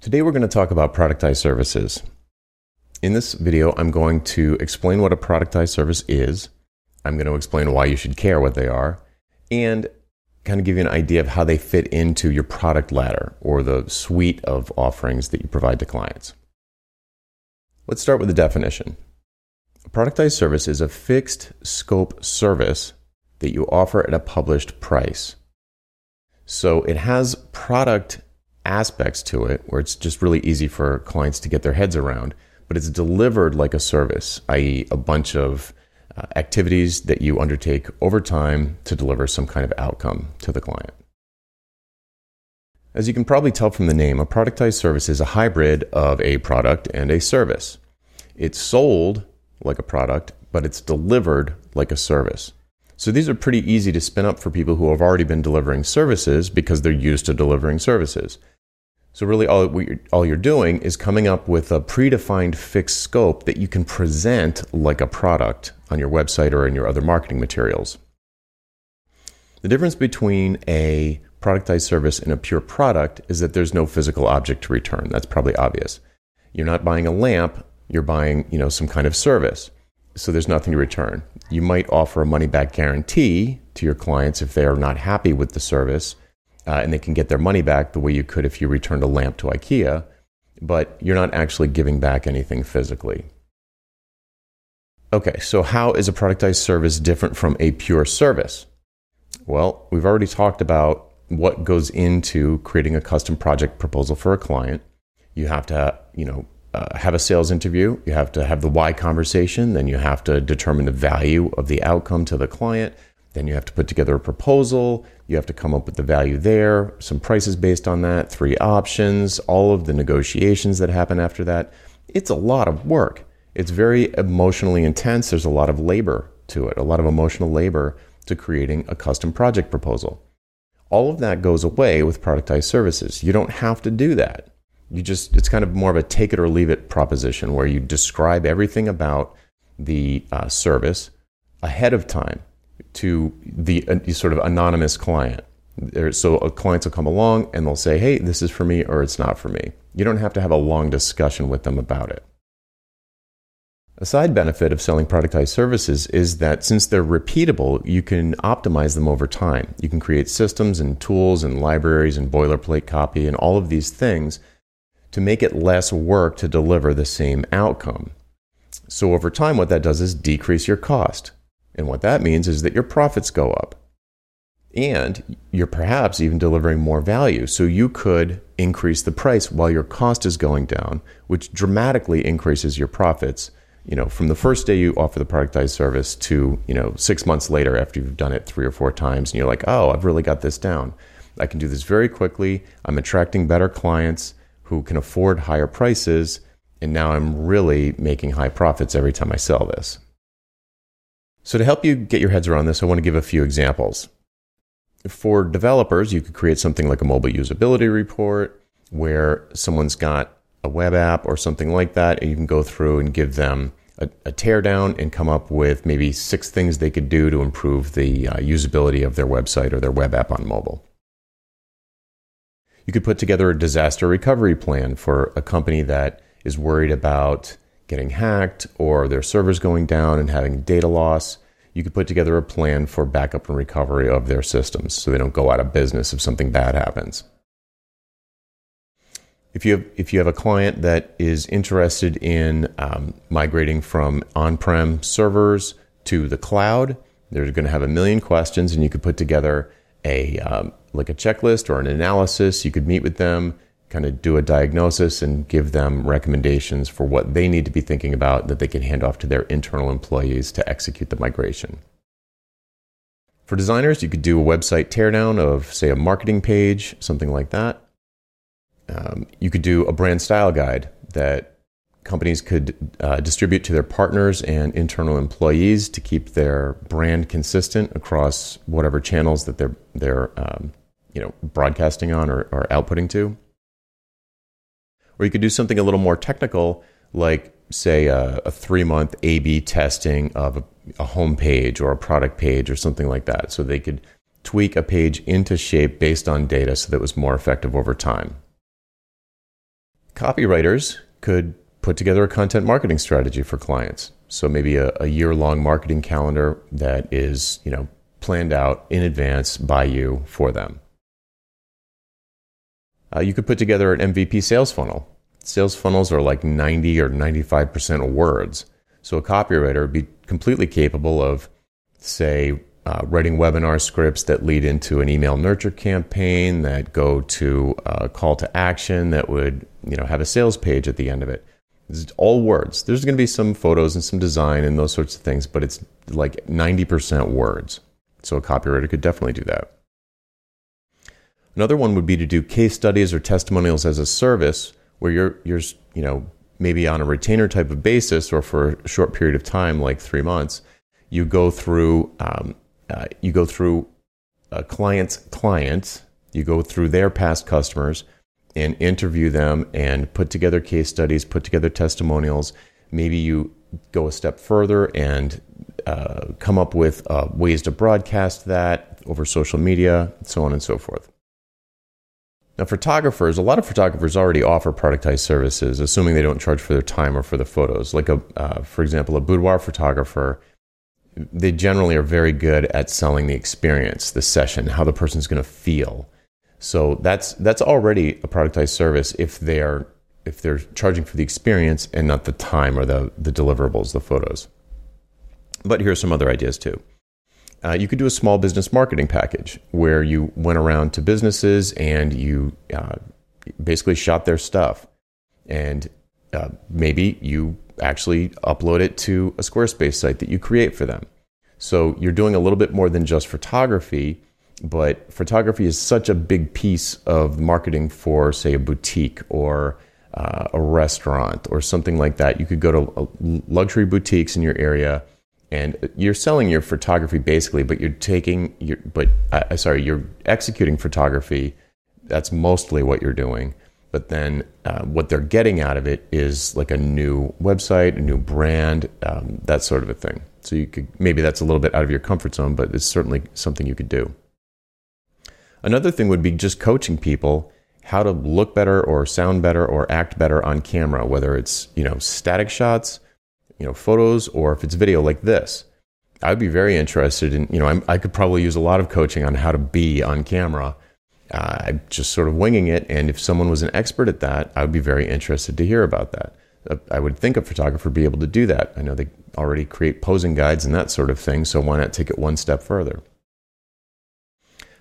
Today we're going to talk about productized services. In this video, I'm going to explain what a productized service is. I'm going to explain why you should care what they are and kind of give you an idea of how they fit into your product ladder or the suite of offerings that you provide to clients. Let's start with the definition. A productized service is a fixed scope service that you offer at a published price. So it has product aspects to it where it's just really easy for clients to get their heads around, but it's delivered like a service, i.e., a bunch of uh, activities that you undertake over time to deliver some kind of outcome to the client. As you can probably tell from the name, a productized service is a hybrid of a product and a service. It's sold like a product, but it's delivered like a service. So these are pretty easy to spin up for people who have already been delivering services because they're used to delivering services. So really all, you're, all you're doing is coming up with a predefined fixed scope that you can present like a product on your website or in your other marketing materials. The difference between a productized service and a pure product is that there's no physical object to return. That's probably obvious. You're not buying a lamp, you're buying, you know, some kind of service so there's nothing to return. You might offer a money back guarantee to your clients if they are not happy with the service uh, and they can get their money back the way you could if you returned a lamp to IKEA, but you're not actually giving back anything physically. Okay, so how is a productized service different from a pure service? Well, we've already talked about what goes into creating a custom project proposal for a client. You have to, you know, uh, have a sales interview, you have to have the why conversation, then you have to determine the value of the outcome to the client, then you have to put together a proposal, you have to come up with the value there, some prices based on that, three options, all of the negotiations that happen after that. It's a lot of work. It's very emotionally intense. There's a lot of labor to it, a lot of emotional labor to creating a custom project proposal. All of that goes away with productized services. You don't have to do that you just it's kind of more of a take it or leave it proposition where you describe everything about the uh, service ahead of time to the uh, sort of anonymous client. There, so clients will come along and they'll say, "Hey, this is for me," or "It's not for me." You don't have to have a long discussion with them about it. A side benefit of selling productized services is that since they're repeatable, you can optimize them over time. You can create systems and tools and libraries and boilerplate copy and all of these things to make it less work to deliver the same outcome. So over time, what that does is decrease your cost. And what that means is that your profits go up. And you're perhaps even delivering more value. So you could increase the price while your cost is going down, which dramatically increases your profits. You know, from the first day you offer the productized service to, you know, six months later after you've done it three or four times and you're like, oh, I've really got this down. I can do this very quickly. I'm attracting better clients who can afford higher prices. And now I'm really making high profits every time I sell this. So, to help you get your heads around this, I want to give a few examples. For developers, you could create something like a mobile usability report where someone's got a web app or something like that, and you can go through and give them a, a teardown and come up with maybe six things they could do to improve the uh, usability of their website or their web app on mobile. You could put together a disaster recovery plan for a company that is worried about getting hacked or their servers going down and having data loss. You could put together a plan for backup and recovery of their systems so they don't go out of business if something bad happens. If you have, if you have a client that is interested in um, migrating from on prem servers to the cloud, they're going to have a million questions, and you could put together a um, like a checklist or an analysis. You could meet with them, kind of do a diagnosis, and give them recommendations for what they need to be thinking about that they can hand off to their internal employees to execute the migration. For designers, you could do a website teardown of, say, a marketing page, something like that. Um, you could do a brand style guide that companies could uh, distribute to their partners and internal employees to keep their brand consistent across whatever channels that they're they're um, you know broadcasting on or, or outputting to. Or you could do something a little more technical, like say a, a three month A/B testing of a, a home page or a product page or something like that, so they could tweak a page into shape based on data so that it was more effective over time. Copywriters could put together a content marketing strategy for clients. So maybe a, a year long marketing calendar that is, you know, planned out in advance by you for them. Uh, you could put together an MVP sales funnel. Sales funnels are like 90 or 95% words. So a copywriter would be completely capable of, say, uh, writing webinar scripts that lead into an email nurture campaign that go to a call to action that would you know have a sales page at the end of it it's all words there's going to be some photos and some design and those sorts of things but it's like 90% words so a copywriter could definitely do that another one would be to do case studies or testimonials as a service where you're you're you know maybe on a retainer type of basis or for a short period of time like three months you go through um, uh, you go through a client's client, you go through their past customers and interview them and put together case studies, put together testimonials. Maybe you go a step further and uh, come up with uh, ways to broadcast that over social media, so on and so forth. Now, photographers, a lot of photographers already offer productized services, assuming they don't charge for their time or for the photos. Like a, uh, for example, a boudoir photographer they generally are very good at selling the experience, the session, how the person's going to feel. So that's that's already a productized service if they are if they're charging for the experience and not the time or the the deliverables, the photos. But here's some other ideas too. Uh, you could do a small business marketing package where you went around to businesses and you uh, basically shot their stuff, and uh, maybe you actually upload it to a Squarespace site that you create for them. So you're doing a little bit more than just photography, but photography is such a big piece of marketing for, say, a boutique or uh, a restaurant or something like that. You could go to uh, luxury boutiques in your area and you're selling your photography basically, but you're taking your, but uh, sorry, you're executing photography. That's mostly what you're doing but then uh, what they're getting out of it is like a new website, a new brand, um, that sort of a thing. So you could maybe that's a little bit out of your comfort zone, but it's certainly something you could do. Another thing would be just coaching people how to look better or sound better or act better on camera, whether it's you know static shots, you know photos, or if it's video like this. I would be very interested in you know I'm, I could probably use a lot of coaching on how to be on camera uh, I'm just sort of winging it. And if someone was an expert at that, I would be very interested to hear about that. Uh, I would think a photographer would be able to do that. I know they already create posing guides and that sort of thing, so why not take it one step further?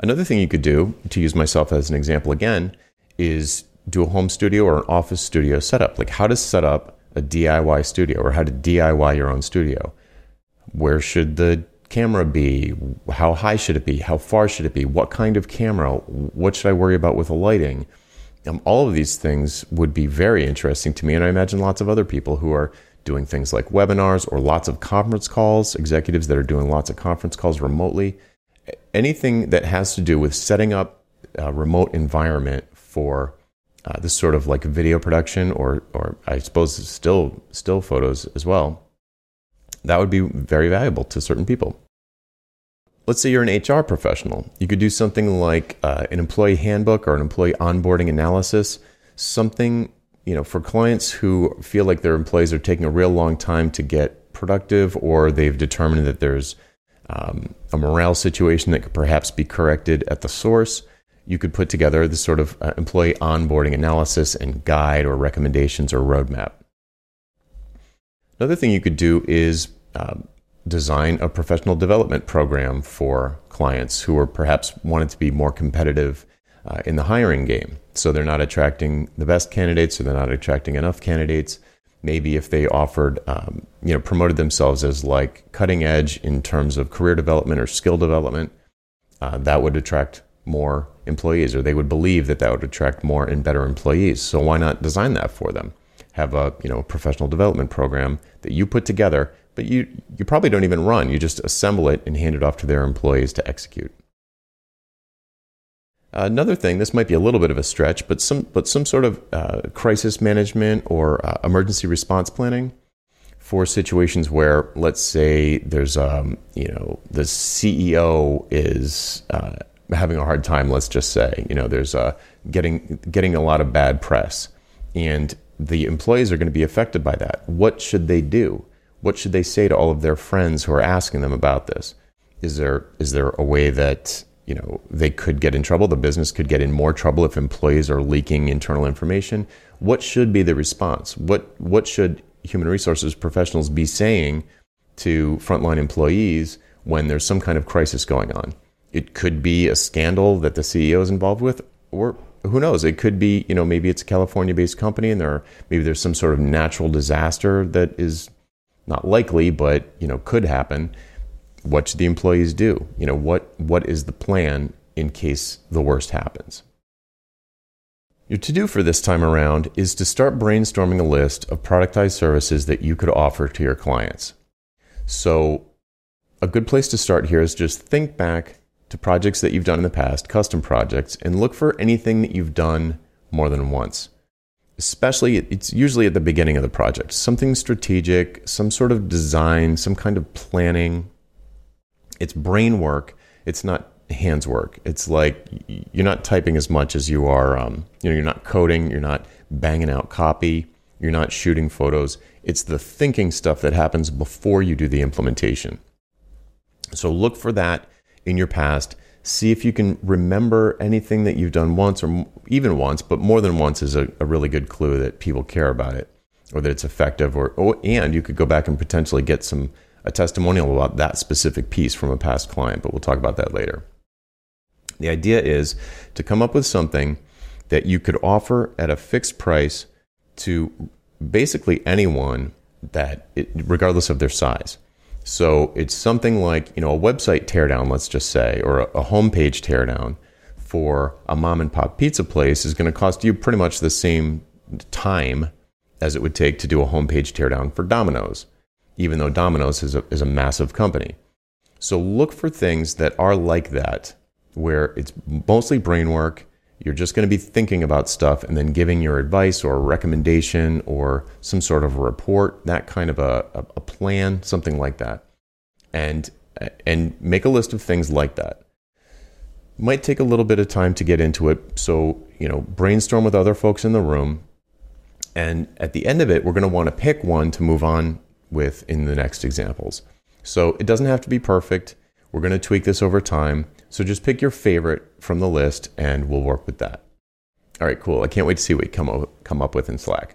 Another thing you could do, to use myself as an example again, is do a home studio or an office studio setup. Like how to set up a DIY studio or how to DIY your own studio. Where should the camera be? How high should it be? How far should it be? What kind of camera? What should I worry about with the lighting? Um, all of these things would be very interesting to me, and I imagine lots of other people who are doing things like webinars or lots of conference calls, executives that are doing lots of conference calls remotely. Anything that has to do with setting up a remote environment for uh, this sort of like video production, or or I suppose still still photos as well that would be very valuable to certain people. Let's say you're an HR professional. You could do something like uh, an employee handbook or an employee onboarding analysis, something you know for clients who feel like their employees are taking a real long time to get productive, or they've determined that there's um, a morale situation that could perhaps be corrected at the source. You could put together this sort of uh, employee onboarding analysis and guide or recommendations or roadmap. Another thing you could do is um, design a professional development program for clients who are perhaps wanted to be more competitive uh, in the hiring game. So they're not attracting the best candidates, or they're not attracting enough candidates. Maybe if they offered, um, you know, promoted themselves as like cutting edge in terms of career development or skill development, uh, that would attract more employees, or they would believe that that would attract more and better employees. So why not design that for them? have a you know professional development program that you put together, but you you probably don't even run. You just assemble it and hand it off to their employees to execute. Another thing, this might be a little bit of a stretch, but some but some sort of uh, crisis management or uh, emergency response planning for situations where, let's say, there's um, you know the CEO is uh, having a hard time. Let's just say you know there's uh, getting getting a lot of bad press and the employees are going to be affected by that. What should they do? What should they say to all of their friends who are asking them about this? Is there is there a way that you know they could get in trouble? The business could get in more trouble if employees are leaking internal information. What should be the response? What what should human resources professionals be saying to frontline employees when there's some kind of crisis going on? It could be a scandal that the CEO is involved with, or who knows? It could be, you know, maybe it's a California-based company, and there maybe there's some sort of natural disaster that is not likely, but you know, could happen. What should the employees do? You know, what what is the plan in case the worst happens? Your to do for this time around is to start brainstorming a list of productized services that you could offer to your clients. So, a good place to start here is just think back to projects that you've done in the past, custom projects, and look for anything that you've done more than once. Especially, it's usually at the beginning of the project. Something strategic, some sort of design, some kind of planning. It's brain work. It's not hands work. It's like you're not typing as much as you are. Um, you know, you're not coding. You're not banging out copy. You're not shooting photos. It's the thinking stuff that happens before you do the implementation. So look for that in your past. See if you can remember anything that you've done once or even once, but more than once is a, a really good clue that people care about it or that it's effective or, or and you could go back and potentially get some a testimonial about that specific piece from a past client, but we'll talk about that later. The idea is to come up with something that you could offer at a fixed price to basically anyone that it, regardless of their size. So it's something like, you know, a website teardown, let's just say, or a, a homepage teardown for a mom and pop pizza place is going to cost you pretty much the same time as it would take to do a homepage teardown for Domino's, even though Domino's is a, is a massive company. So look for things that are like that, where it's mostly brain work you're just going to be thinking about stuff and then giving your advice or recommendation or some sort of a report, that kind of a, a plan, something like that. And, and make a list of things like that. Might take a little bit of time to get into it. So, you know, brainstorm with other folks in the room. And at the end of it, we're going to want to pick one to move on with in the next examples. So it doesn't have to be perfect. We're going to tweak this over time. So just pick your favorite from the list and we'll work with that. All right, cool. I can't wait to see what you come up, come up with in Slack.